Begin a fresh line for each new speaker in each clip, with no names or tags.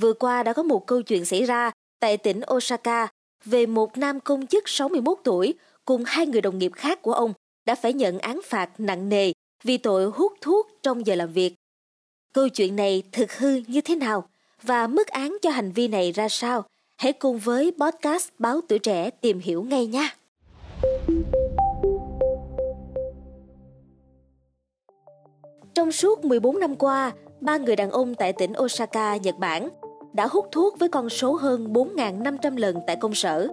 vừa qua đã có một câu chuyện xảy ra tại tỉnh Osaka về một nam công chức 61 tuổi cùng hai người đồng nghiệp khác của ông đã phải nhận án phạt nặng nề vì tội hút thuốc trong giờ làm việc. Câu chuyện này thực hư như thế nào và mức án cho hành vi này ra sao? Hãy cùng với podcast Báo Tuổi Trẻ tìm hiểu ngay nha! Trong suốt 14 năm qua, ba người đàn ông tại tỉnh Osaka, Nhật Bản đã hút thuốc với con số hơn 4.500 lần tại công sở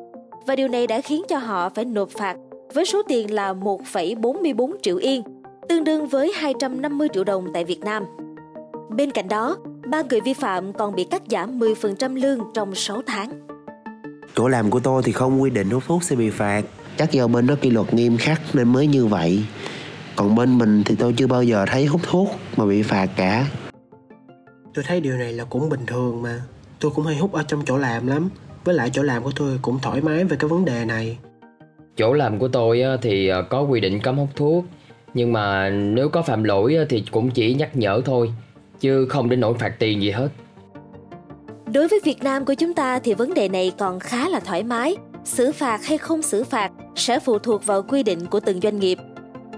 và điều này đã khiến cho họ phải nộp phạt với số tiền là 1,44 triệu yên, tương đương với 250 triệu đồng tại Việt Nam. Bên cạnh đó, ba người vi phạm còn bị cắt giảm 10% lương trong 6 tháng.
Chỗ làm của tôi thì không quy định hút thuốc sẽ bị phạt. Chắc do bên đó kỷ luật nghiêm khắc nên mới như vậy. Còn bên mình thì tôi chưa bao giờ thấy hút thuốc mà bị phạt cả.
Tôi thấy điều này là cũng bình thường mà. Tôi cũng hay hút ở trong chỗ làm lắm. Với lại chỗ làm của tôi cũng thoải mái về cái vấn đề này.
Chỗ làm của tôi thì ờ, có quy định cấm hút thuốc Nhưng mà nếu có phạm lỗi thì cũng chỉ nhắc nhở thôi Chứ không đến nỗi phạt tiền gì hết
Đối với Việt Nam của chúng ta thì vấn đề này còn khá là thoải mái Xử phạt hay không xử phạt sẽ phụ thuộc vào quy định của từng doanh nghiệp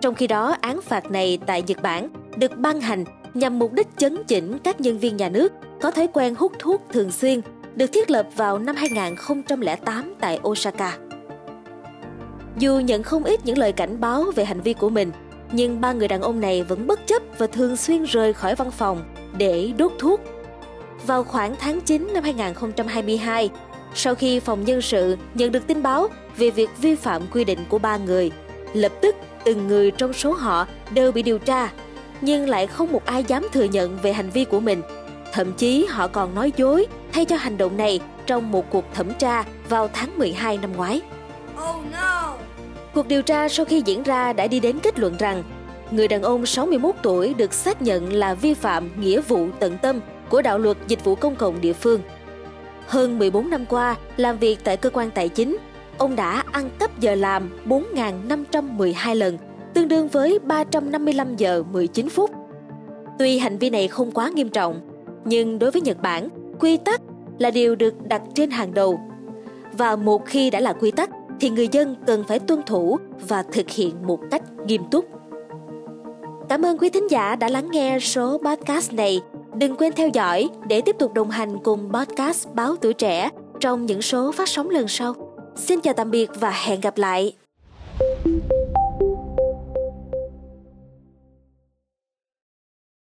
Trong khi đó án phạt này tại Nhật Bản được ban hành nhằm mục đích chấn chỉnh các nhân viên nhà nước có thói quen hút thuốc thường xuyên được thiết lập vào năm 2008 tại Osaka. Dù nhận không ít những lời cảnh báo về hành vi của mình, nhưng ba người đàn ông này vẫn bất chấp và thường xuyên rời khỏi văn phòng để đốt thuốc. Vào khoảng tháng 9 năm 2022, sau khi phòng nhân sự nhận được tin báo về việc vi phạm quy định của ba người, lập tức từng người trong số họ đều bị điều tra, nhưng lại không một ai dám thừa nhận về hành vi của mình. Thậm chí họ còn nói dối thay cho hành động này trong một cuộc thẩm tra vào tháng 12 năm ngoái. Oh no! Cuộc điều tra sau khi diễn ra đã đi đến kết luận rằng người đàn ông 61 tuổi được xác nhận là vi phạm nghĩa vụ tận tâm của đạo luật dịch vụ công cộng địa phương. Hơn 14 năm qua, làm việc tại cơ quan tài chính, ông đã ăn cắp giờ làm 4.512 lần, tương đương với 355 giờ 19 phút. Tuy hành vi này không quá nghiêm trọng, nhưng đối với Nhật Bản, quy tắc là điều được đặt trên hàng đầu. Và một khi đã là quy tắc thì người dân cần phải tuân thủ và thực hiện một cách nghiêm túc. Cảm ơn quý thính giả đã lắng nghe số podcast này. Đừng quên theo dõi để tiếp tục đồng hành cùng podcast Báo Tuổi Trẻ trong những số phát sóng lần sau. Xin chào tạm biệt và hẹn gặp lại!